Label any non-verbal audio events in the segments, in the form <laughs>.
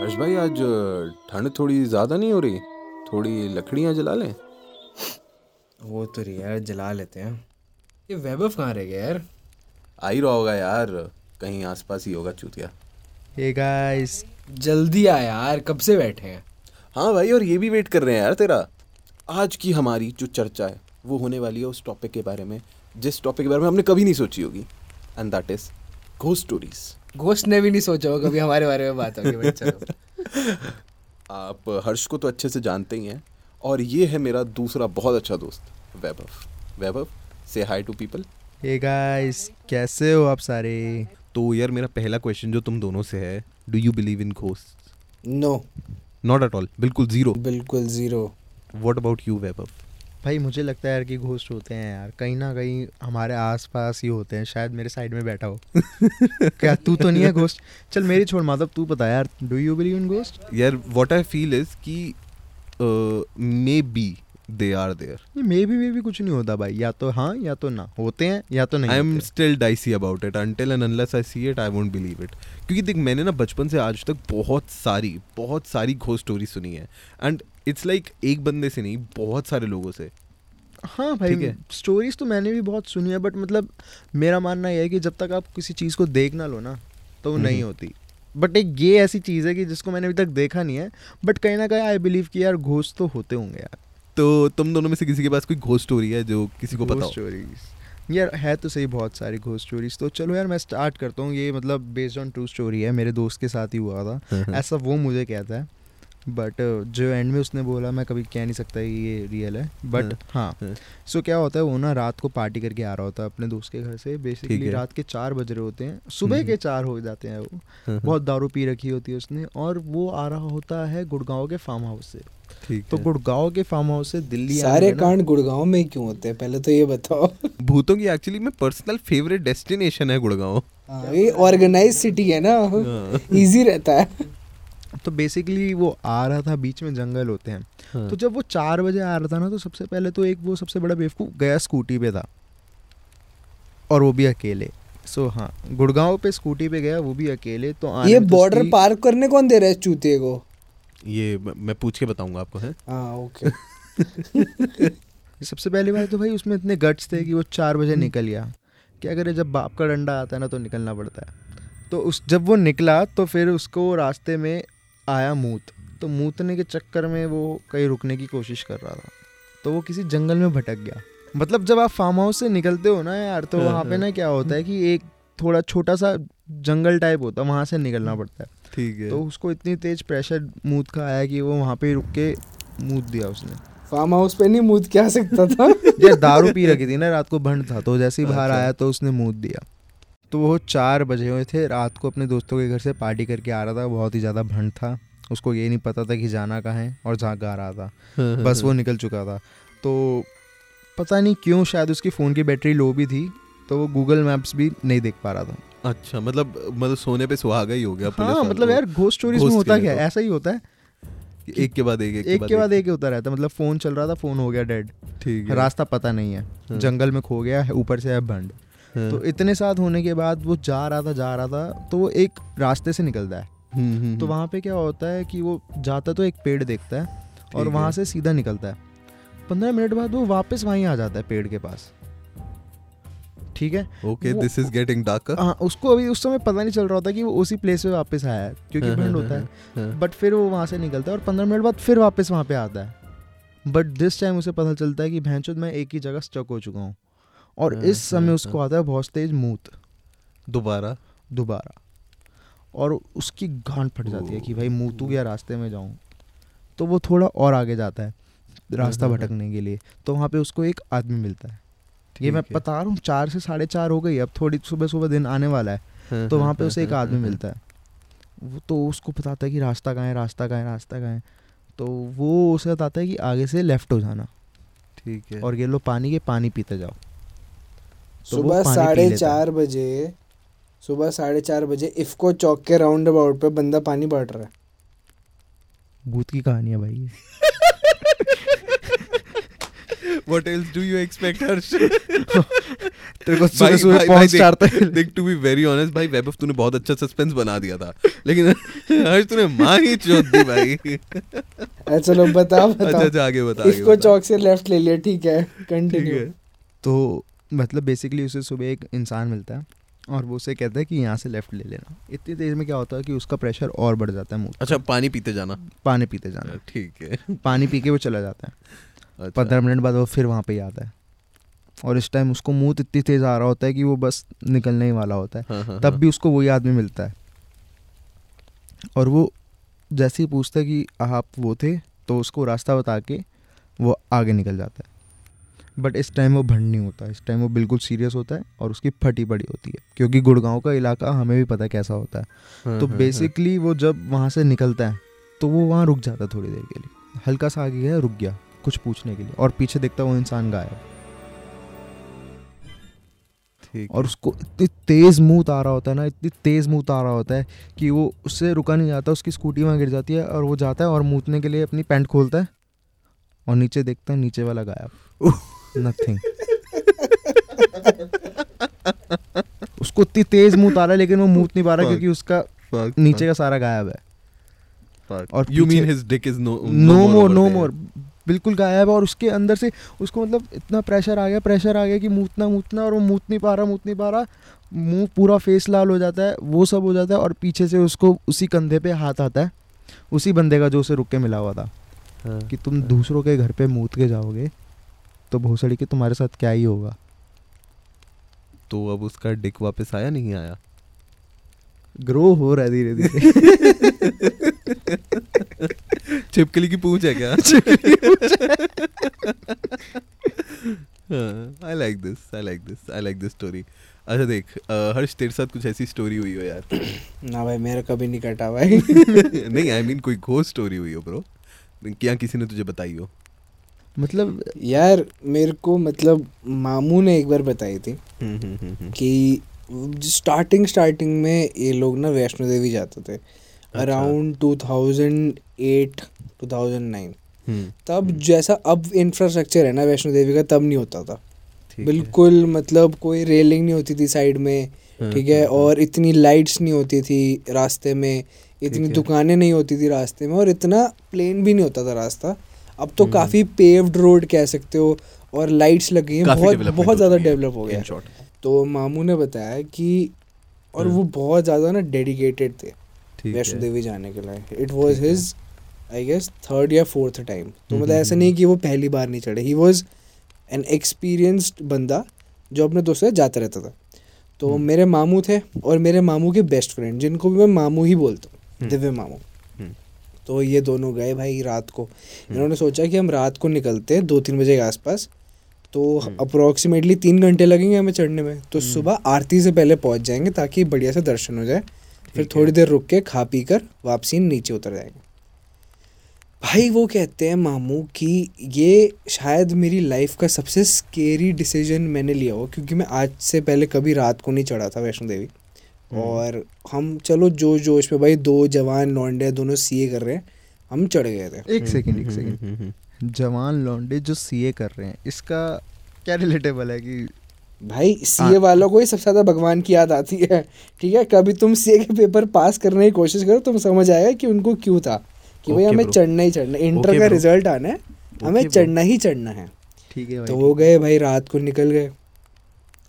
हर्ष भाई आज ठंड थोड़ी ज़्यादा नहीं हो रही? थोड़ी लकड़ियाँ जला लें? वो तो रही यार जला लेते हैं। ये वैभव कहाँ रह गया यार? आ ही रहा होगा यार कहीं आसपास ही होगा चूतिया। हे गाइस जल्दी आ यार कब से बैठे हैं? हाँ भाई और ये भी वेट कर रहे हैं यार तेरा। आज की हमारी जो चर्चा है वो होने वाली है उस टॉपिक के बारे में जिस टॉपिक के बारे में हमने कभी नहीं सोची होगी and that is ghost stories ghost ने भी नहीं सोचा होगा कभी हमारे बारे में बात होगी <laughs> आप हर्ष को तो अच्छे से जानते ही हैं और ये है मेरा दूसरा बहुत अच्छा दोस्त वैभव। वैभव से hi to people hey guys कैसे हो आप सारे? तो यार मेरा पहला क्वेश्चन जो तुम दोनों से है do you believe in ghost no not at all बिल्कुल ज़ीरो बिल्कुल zero what about you Vaibhav? भाई मुझे लगता है यार कि घोस्ट होते हैं यार। कहीं ना कहीं हमारे आसपास ही होते हैं शायद मेरे साइड में बैठा हो। <laughs> क्या तू तो नहीं है घोस्ट? चल मेरी छोड़ माधव तू बता यार। Do you believe in ghost यार व्हाट आई फील इज़ कि maybe they are there may भी मे भी कुछ नहीं होता भाई। या तो हाँ या तो ना। होते हैं या तो नहीं I am. Still dicey about it until and unless I see it I won't believe it क्योंकि देख मैंने ना बचपन से आज तक बहुत सारी बहुत सारी घोस्ट स्टोरी सुनी है। एंड इट्स लाइक एक बंदे से नहीं बहुत सारे लोगों से। हाँ भाई स्टोरीज तो मैंने भी बहुत सुनी है बट मतलब मेरा मानना यह है कि जब तक आप किसी चीज़ को देख ना लो ना तो वो नहीं हम्म। होती। बट एक ये ऐसी चीज़ है कि जिसको मैंने अभी तक देखा नहीं है बट कहीं ना कहीं आई बिलीव कि यार घोस्ट तो होते होंगे यार। तो तुम दोनों में से किसी के पास कोई घोस्ट स्टोरी है जो किसी को पता हो? स्टोरीज यार है तो सही बहुत सारी घोस्ट स्टोरीज तो चलो यार मैं स्टार्ट करता हूँ। ये मतलब बेस्ड ऑन ट्रू स्टोरी है। मेरे दोस्त के साथ ही हुआ था। हाँ, ऐसा वो मुझे कहता है। बट जो एंड में उसने बोला मैं कभी कह नहीं सकता कि ये रियल है। बट हाँ हाँ। सो क्या होता है वो ना रात को पार्टी करके आ रहा होता है अपने दोस्त के घर से। बेसिकली रात के चार बज रहे होते हैं। सुबह हम्म। के चार हो जाते हैं वो। हाँ, बहुत दारू पी रखी होती है उसने। और वो आ रहा होता है गुड़गांव के फार्म हाउस से। तो गुड़गांव के फार्म हाउस से दिल्ली सारे कांड गुड़गांव में क्यों होते हैं? पहले तो ये बताओ। भूतों की एक्चुअली में पर्सनल फेवरेट डेस्टिनेशन है गुड़गांव। हाँ, ये ऑर्गेनाइज सिटी है ना। हाँ। इजी रहता है। तो बेसिकली वो आ रहा था बीच में जंगल होते हैं। हाँ। तो जब वो चार बजे आ रहा था ना तो सबसे पहले तो एक वो सबसे बड़ा बेवकूफ़ गया स्कूटी पे था। और वो भी अकेले। सो so, हाँ गुड़गांव पे स्कूटी पे गया वो भी अकेले तो आने ये में तो बॉर्डर पार करने कौन दे रहा है चूतिए को? ये मैं पूछ के बताऊँगा आपको है? हाँ ओके <laughs> सबसे पहली बात तो भाई उसमें इतने गट्स थे कि वो चार बजे हम्म। निकल गया। क्या करे जब बाप का डंडा आता है ना तो निकलना पड़ता है। तो उस जब वो निकला तो फिर उसको रास्ते में आया मूत तो मूतने के चक्कर में वो कहीं रुकने की कोशिश कर रहा था। तो वो किसी जंगल में भटक गया। मतलब जब आप फार्म हाउस से निकलते हो ना यार तो वहाँ पे। ना क्या होता है कि एक थोड़ा छोटा सा जंगल टाइप होता है वहाँ से निकलना पड़ता है। ठीक है। तो उसको इतनी तेज प्रेशर मूत का आया कि वो वहाँ पे रुक के मूत दिया उसने। फार्म हाउस पे नहीं मुद क्या सकता था? <laughs> यार दारू पी रखी थी ना रात को भंड था तो जैसे ही बाहर अच्छा। आया तो उसने मूत दिया। तो वो चार बजे हुए थे रात को अपने दोस्तों के घर से पार्टी करके आ रहा था बहुत ही ज़्यादा भंड था। उसको ये नहीं पता था कि जाना कहाँ है और जहाँ गा रहा था। <laughs> बस वो। निकल चुका था। तो पता नहीं क्यों शायद उसकी फ़ोन की बैटरी लो भी थी तो वो गूगल मैप्स भी नहीं देख पा रहा था। अच्छा मतलब मतलब सोने पे सुहागा ही हो गया हाँ मतलब यार घोस्ट स्टोरीज में होता क्या तो। ऐसा ही होता है एक के बाद एक एक एक के बाद एक ही होता रहता है मतलब फ़ोन चल रहा था फ़ोन हो गया डेड ठीक है। रास्ता पता नहीं है। हाँ। जंगल में खो गया है ऊपर से है भंड। तो इतने साथ होने के बाद वो जा रहा था जा रहा था तो वो एक रास्ते से निकलता है। हम्म, हम्म, तो हम्म। वहाँ पे क्या होता है कि वो जाता तो एक पेड़ देखता है और वहाँ से सीधा निकलता है। पंद्रह मिनट बाद वो वापस वहीं आ जाता है पेड़ के पास। ठीक है? Okay this is getting darker हाँ उसको अभी उस समय पता नहीं चल रहा होता कि वो उसी प्लेस पे वापस आया है क्योंकि भंड होता है। है बट फिर वो वहाँ से निकलता है और पंद्रह मिनट बाद फिर वापस वहाँ पे आता है। बट दिस टाइम उसे पता चलता है कि भैंचोद मैं एक ही जगह स्टक हो चुका हूँ। और हाँ, इस समय हाँ, उसको आता है बहुत तेज मूत। दोबारा? दोबारा। और उसकी गांड फट जाती है कि भाई मुँह गया रास्ते में जाऊँ। तो वो थोड़ा और आगे जाता है रास्ता हाँ, हाँ, भटकने के लिए। तो वहाँ पे उसको एक आदमी मिलता है। ये मैं बता रहा हूँ चार से साढ़े चार हो गई अब थोड़ी सुबह सुबह दिन आने वाला है। हाँ, तो हाँ, वहाँ पे हाँ, उसे एक हाँ, आदमी हाँ, मिलता है। वो तो उसको बताता है कि रास्ता कहाँ है रास्ता कहाँ है रास्ता कहाँ है। तो वो उसे बताता है कि आगे से लेफ़्ट हो जाना। ठीक है। और ये लो पानी के पानी पीते जाओ। तो सुबह साढ़े चार बजे सुबह साढ़े चार बजे इफको चौक के राउंड अबाउट पे बंदा पानी बांट रहा है। भूत की कहानी है भाई what else do you expect Harsh तेरे को भाई सुबह सुबह भाई पहुँच चारते देख देख टू बी वेरी ऑनेस्ट भाई वैभव तूने बहुत अच्छा सस्पेंस बना दिया था। लेकिन हर्ष तूने माँ ही चोद दी भाई। अच्छा चलो बताओ अच्छा बताओ अच्छा आगे बता इसको चौक से लेफ़्ट ले लिया ठीक है कंटिन्यू तो मतलब बेसिकली उसे सुबह एक इंसान मिलता है और वो उसे कहता है कि यहाँ से लेफ़्ट ले लेना। इतनी देर में क्या होता है कि उसका प्रेशर और बढ़ जाता है मुँह अच्छा पानी पीते जाना। पानी पीते जाना। ठीक है। पानी पी के वो चला जाता है। अच्छा। पंद्रह मिनट बाद वो फिर वहाँ पे आता है। और इस टाइम उसको मुँह इतनी तेज आ रहा होता है कि वो बस निकलने ही वाला होता है। हाँ, हाँ, तब हाँ। भी उसको वही आदमी मिलता है। और वो जैसे ही पूछता है कि आप वो थे तो उसको रास्ता बता के वो आगे निकल जाता है। बट इस टाइम वो भंड नहीं होता इस टाइम वो बिल्कुल सीरियस होता है और उसकी फटी पड़ी होती है क्योंकि गुड़गांव का इलाका हमें भी पता है कैसा होता है। हाँ, तो हाँ, बेसिकली वो जब वहाँ से निकलता है तो वो वहाँ रुक जाता है थोड़ी देर के लिए। हल्का सा आगे गया रुक गया कुछ पूछने के लिए। और पीछे देखता है वो इंसान गायब हाँ, और उसको इतनी तेज मुँह उतारा होता है ना इतनी तेज मुँह उतारा होता है कि वो उससे रुका नहीं जाता उसकी स्कूटी वहाँ गिर जाती है और वो जाता है और मूतने के लिए अपनी पैंट खोलता है और नीचे देखता है नीचे वाला गायब। नथिंग उसको इतनी तेज मुँह उतारा है लेकिन वो मूत नहीं पा रहा. क्योंकि उसका fuck, नीचे fuck, का सारा गायब है। Fuck. और you mean पीछे- his dick is no no more no more बिल्कुल गायब है और उसके अंदर से उसको मतलब इतना प्रेशर आ गया प्रेशर आ गया कि मूतना मूतना और वो मूत नहीं पा रहा मूत नहीं पा रहा। मुँह पूरा फेस लाल हो जाता है वो सब हो जाता है और पीछे से उसको उसी कंधे पे हाथ आता है। उसी बंदे का जो उसे रुक के मिला हुआ था। हाँ, कि तुम दूसरों के घर पे मूत के जाओगे। तो भोसड़ी के तुम्हारे साथ क्या ही होगा? तो अब उसका डिक वापस आया? नहीं आया। ग्रो हो रहा है धीरे धीरे। <laughs> छिपकली की पूछ है क्या? I like this I like this I like this story अच्छा देख हर्ष तेरे साथ कुछ ऐसी स्टोरी हुई हो यार? <clears throat> ना भाई मेरा कभी नहीं कटा भाई। <laughs> नहीं आई I मीन mean, कोई घोस्ट स्टोरी हुई हो ब्रो क्या किसी ने तुझे बताई हो? मतलब यार मेरे को मतलब मामू ने एक बार बताई थी हम्म, हम्म, हम्म। कि स्टार्टिंग स्टार्टिंग में ये लोग ना वैष्णो देवी जाते थे। Around two thousand eight two thousand nine तब जैसा अब इंफ्रास्ट्रक्चर है ना वैष्णो देवी का तब नहीं होता था। बिल्कुल मतलब कोई रेलिंग नहीं होती थी साइड में हाँ, ठीक है? हाँ, हाँ। और इतनी लाइट्स नहीं होती थी रास्ते में इतनी दुकानें नहीं होती थी रास्ते में और इतना प्लेन भी नहीं होता था रास्ता। अब तो। काफ़ी पेव्ड रोड कह सकते हो और लाइट्स लगी हैं बहुत बहुत ज़्यादा डेवलप हो गया तो मामू ने बताया कि और हम्म। वो बहुत ज़्यादा ना डेडिकेटेड थे वैष्णो देवी जाने के लिए it was his I guess third या फोर्थ टाइम तो हम्म, मतलब ऐसा हम्म, नहीं कि वो पहली बार नहीं चढ़े ही वॉज़ एन एक्सपीरियंस्ड बंदा जो अपने दोस्तों से जाता रहता था तो। मेरे मामू थे और मेरे मामू के बेस्ट फ्रेंड जिनको भी मैं मामू ही बोलता हूँ। दिव्य मामू। तो ये दोनों गए भाई रात को इन्होंने सोचा कि हम रात को निकलते हैं दो तीन बजे के आसपास तो हम्म। अप्रोक्सीमेटली तीन घंटे लगेंगे हमें चढ़ने में तो हम्म। सुबह आरती से पहले पहुँच जाएँगे ताकि बढ़िया से दर्शन हो जाए फिर थोड़ी देर रुक के खा पी कर वापसी नीचे उतर जाएँगे भाई वो कहते हैं मामू कि ये शायद मेरी लाइफ का सबसे स्केरी डिसीज़न मैंने लिया हो क्योंकि मैं आज से पहले कभी रात को नहीं चढ़ा था वैष्णो देवी हम्म। और हम चलो जोश जोश में भाई दो जवान लौंडे दोनों सीए कर रहे हैं हम चढ़ गए थे। एक सेकंड एक हम्म, सेकंड हम्म, हम्म, जवान लौंडे जो सीए कर रहे हैं इसका क्या रिलेटेबल है कि भाई सीए हाँ। वालों को ही सबसे ज़्यादा भगवान की याद आती है। ठीक है कभी तुम सीए के पेपर पास करने की कोशिश करो तुम समझ आएगा कि उनको क्यों था। कि भाई हमें चढ़ना ही चढ़ना इंटर का रिज़ल्ट आना है हमें चढ़ना ही चढ़ना है। ठीक है तो वो गए भाई रात को निकल गए।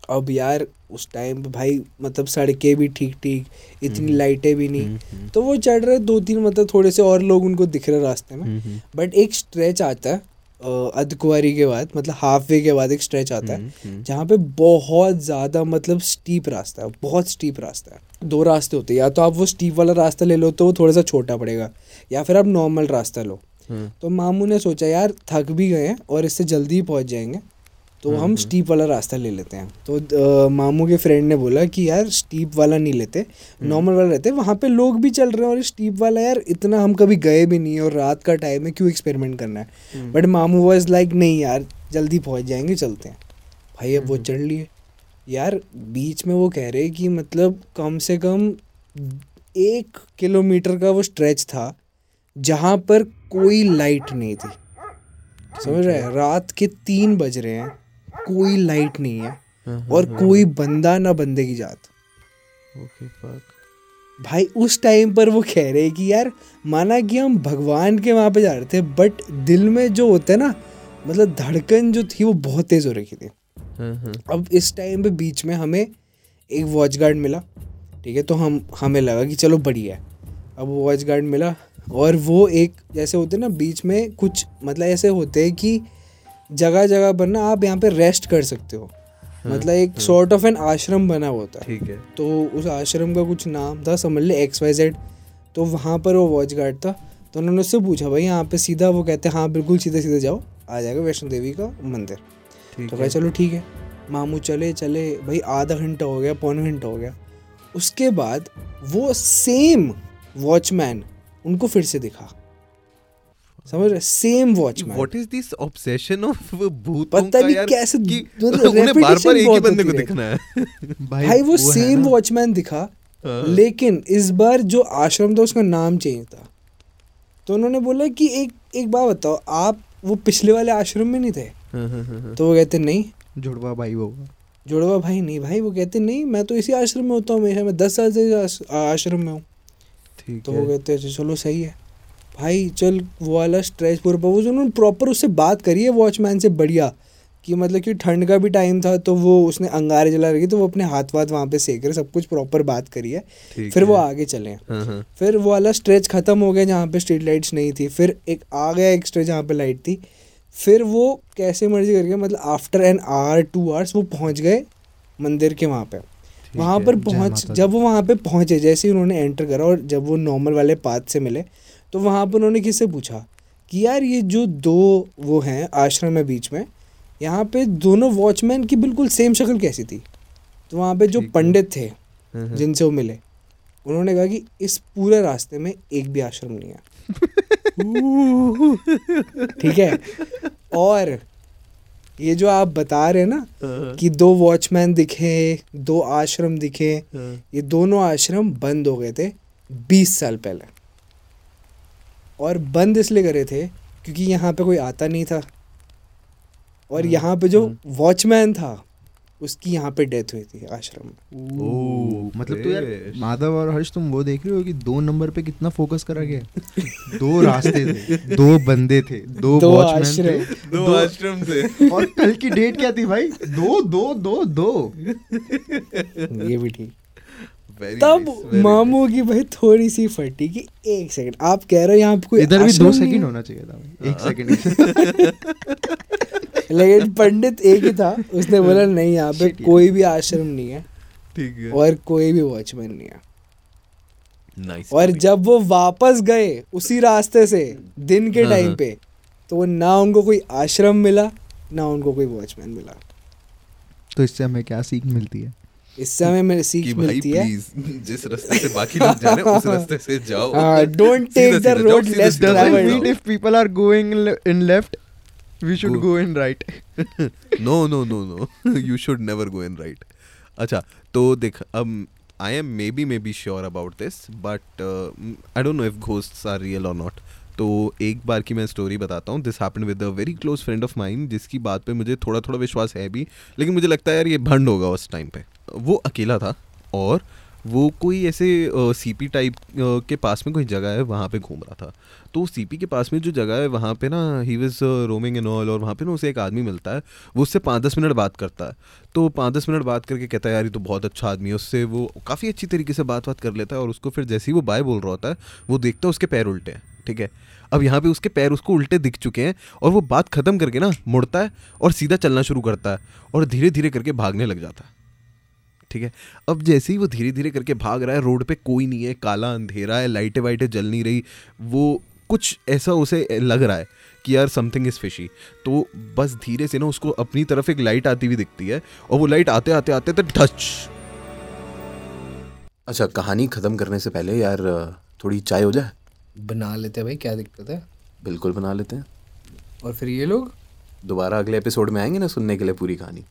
अब यार उस टाइम पे भाई मतलब सड़कें भी ठीक ठीक इतनी हम्म। लाइटें भी नहीं। हम्म, हम्म, तो वो चढ़ रहे दो तीन मतलब थोड़े से और लोग उनको दिख रहे रास्ते में। बट एक स्ट्रेच आता है अधकुआरी के बाद मतलब हाफ़ वे के बाद एक स्ट्रेच आता है जहाँ पे बहुत ज़्यादा मतलब स्टीप रास्ता है बहुत स्टीप रास्ता है। दो रास्ते होते हैं या तो आप वो स्टीप वाला रास्ता ले लो तो वो थोड़ा सा छोटा पड़ेगा या फिर आप नॉर्मल रास्ता लो। तो मामू ने सोचा यार थक भी गए हैं और इससे जल्दी ही पहुँच जाएँगे। तो हम्म, हम हम्म। स्टीप वाला रास्ता ले लेते हैं। तो अ, मामू के फ्रेंड ने बोला कि यार स्टीप वाला नहीं लेते हम्म। नॉर्मल वाला रहते वहाँ पे लोग भी चल रहे हैं और स्टीप वाला यार इतना हम कभी गए भी नहीं है और रात का टाइम है क्यों एक्सपेरिमेंट करना है? हम्म, बट मामू वॉज़ लाइक नहीं यार जल्दी पहुँच जाएँगे चलते हैं। भाई अब वो हम्म। चढ़ लिए। यार बीच में वो कह रहे कि मतलब कम से कम एक किलोमीटर का वो स्ट्रेच था जहाँ पर कोई लाइट नहीं थी। समझ रहे हैं। रात के तीन बज रहे हैं। कोई लाइट नहीं है और कोई बंदा ना बंदे की जात। ओके फक भाई उस टाइम पर वो कह रहे कि यार माना कि हम भगवान के वहाँ पे जा रहे थे बट दिल में जो होता है ना मतलब धड़कन जो थी वो बहुत तेज़ हो रखी थी। हाँ हाँ अब इस टाइम पे बीच में हमें एक वॉच गार्ड मिला ठीक है तो हम हमें लगा कि चलो बढ़िया है। अब वॉच गार्ड मिला और वो एक जैसे होते ना बीच में कुछ मतलब ऐसे होते हैं कि जगह जगह पर ना आप यहाँ पे रेस्ट कर सकते हो। मतलब एक सॉर्ट ऑफ़ एन आश्रम बना हुआ था ठीक है। तो उस आश्रम का कुछ नाम था समझ ले एक्स वाई जेड तो वहाँ पर वो वॉच गार्ड था। तो उन्होंने उससे पूछा भाई यहाँ पे सीधा वो कहते हैं हाँ बिल्कुल सीधे सीधे जाओ आ जाएगा वैष्णो देवी का मंदिर। तो कहा चलो ठीक है। मामू चले चले भाई आधा घंटा हो गया पौने घंटा हो गया। उसके बाद वो सेम वॉचमैन उनको फिर से दिखा। समझ रहे? Same watchman what is this obsession of भूतों पता का नहीं यार? कैसे कि मतलब <laughs> उन्हें बार बार एक ही बंदे को दिखना है। <laughs> भाई भाई वो है सेम वॉचमैन दिखा। हाँ। लेकिन इस बार जो आश्रम था उसका नाम चेंज था। तो उन्होंने बोला कि एक एक बात बताओ आप वो पिछले वाले आश्रम में नहीं थे? हाँ, हाँ। तो वो कहते नहीं। जुड़वा भाई वो। जुड़वा भाई नहीं भाई। वो कहते नहीं मैं तो इसी आश्रम में होता हूँ हमेशा मैं दस साल से आश्रम में हूँ। तो वो कहते चलो सही है। भाई चल वो वाला स्ट्रेच पूरा वो जो उन्होंने प्रॉपर उससे बात करी है वॉचमैन से बढ़िया कि मतलब कि ठंड का भी टाइम था तो वो उसने अंगारे जला रखी तो वो अपने हाथ वाथ वहाँ पे सेक रहे सब कुछ प्रॉपर बात करी है। फिर वो आगे चले हैं। हाँ हाँ। फिर वो वाला स्ट्रेच ख़त्म हो गया जहाँ पे स्ट्रीट लाइट्स नहीं थी फिर एक आ गया एक स्ट्रेच जहाँ पे लाइट थी फिर वो कैसे मर्ज़ी करके मतलब after an hour two hours वो पहुँच गए मंदिर के वहाँ पे। ठीक वहाँ पर पहुँच जब वो वहाँ पे पहुँचे जैसे ही उन्होंने एंटर करा और जब वो नॉर्मल वाले पाथ से मिले तो वहाँ पर उन्होंने किससे पूछा कि यार ये जो दो वो हैं आश्रम है बीच में यहाँ पे दोनों वॉचमैन की बिल्कुल सेम शक्ल कैसी थी? तो वहाँ पे जो पंडित थे हाँ, हाँ। जिनसे वो मिले उन्होंने कहा कि इस पूरे रास्ते में एक भी आश्रम नहीं है। <laughs> ठीक है? और ये जो आप बता रहे हैं ना हाँ, कि दो वॉचमैन दिखे दो आश्रम दिखे हाँ। ये दोनों आश्रम बंद हो गए थे बीस साल पहले। और बंद इसलिए करे थे क्योंकि यहाँ पे कोई आता नहीं था। और हाँ, यहाँ पे जो। वॉचमैन था उसकी यहाँ पे डेथ हुई थी आश्रम में। ओह, मतलब तो यार माधव और हर्ष तुम वो देख रहे हो कि दो नंबर पे कितना फोकस करा गया? <laughs> दो रास्ते थे दो बंदे थे दो दो वॉचमैन आश्रम। थे दो आश्रम थे। <laughs> और कल की डेट क्या थी भाई? दो दो दो दो। ये भी ठीक। तब nice, मामू की भाई थोड़ी सी फटी कि एक सेकंड आप कह रहे हो यहाँ पे कोई इधर भी दो सेकंड होना चाहिए था भाई एक हाँ। सेकंड लेकिन पंडित एक ही था उसने बोला नहीं यहाँ पे कोई भी आश्रम नहीं है ठीक है। और कोई भी वॉचमैन नहीं है। नाइस और जब वो वापस गए उसी रास्ते से दिन के हाँ, टाइम हाँ। पे तो वो ना उनको कोई आश्रम मिला ना उनको कोई वॉचमैन मिला। तो इससे हमें क्या सीख मिलती है? इससे हमें मेरी कि सीख भाई मिलती है। जिस रास्ते से बाकी लोग जा रहे हैं उस रास्ते से जाओ। <laughs> सीधे doesn't traveled. जाओ। mean if people are going in left we should Go- go in right. No no no no you should never go in right अच्छा तो देख अब I am maybe maybe sure about this but I don't know if ghosts are real और not तो एक बार की मैं स्टोरी बताता हूँ। This happen with a very close friend of mine जिसकी बात पे मुझे थोड़ा थोड़ा विश्वास है भी, लेकिन मुझे लगता है यार ये भंड होगा उस टाइम पे। वो अकेला था और वो कोई ऐसे सीपी टाइप के पास में कोई जगह है, वहाँ पे घूम रहा था। तो सीपी के पास में जो जगह है, वहाँ पे ना ही वॉज़ रोमिंग एंड ऑल और वहाँ पे ना उसे एक आदमी मिलता है, वो उससे पाँच दस मिनट बात करता है। तो पाँच दस मिनट बात करके कहता है, यार, ये तो बहुत अच्छा आदमी है। उससे वो काफ़ी अच्छी तरीके से बात बात कर लेता है और उसको फिर जैसे ही वो बाय बोल रहा होता है, वो देखता है उसके पैर उल्टे हैं। ठीक है? अब यहाँ पे उसके पैर उसको उल्टे दिख चुके हैं और वो बात ख़त्म करके ना मुड़ता है और सीधा चलना शुरू करता है और धीरे धीरे करके भागने लग जाता है। ठीक है? अब जैसे ही वो धीरे धीरे करके भाग रहा है, रोड पे कोई नहीं है, काला अंधेरा है, लाइटें वाइटें जल नहीं रही, वो कुछ ऐसा उसे लग रहा है कि यार समथिंग इज़ फिशी तो बस धीरे से ना उसको अपनी तरफ़ एक लाइट आती हुई दिखती है और वो लाइट आते आते आते तो टच अच्छा कहानी ख़त्म करने से पहले यार, थोड़ी चाय हो जाए? बना लेते हैं भाई क्या दिक्कत है? बिल्कुल बना लेते हैं। और फिर ये लोग? दोबारा अगले एपिसोड में आएँगे ना सुनने के लिए पूरी कहानी।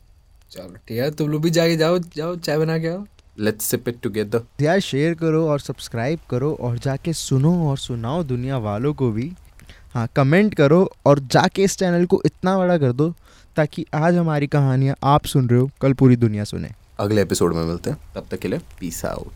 चलो ठीक है तुम लोग भी जाके जाओ जाओ चाय बना के आओ। लेट्स सिप इट टुगेदर यार शेयर करो और सब्सक्राइब करो और जाके सुनो और सुनाओ दुनिया वालों को भी। हाँ कमेंट करो और जाके इस चैनल को इतना बड़ा कर दो ताकि आज हमारी कहानियाँ आप सुन रहे हो कल पूरी दुनिया सुने। अगले एपिसोड में मिलते हैं। तब तक के लिए पीस आउट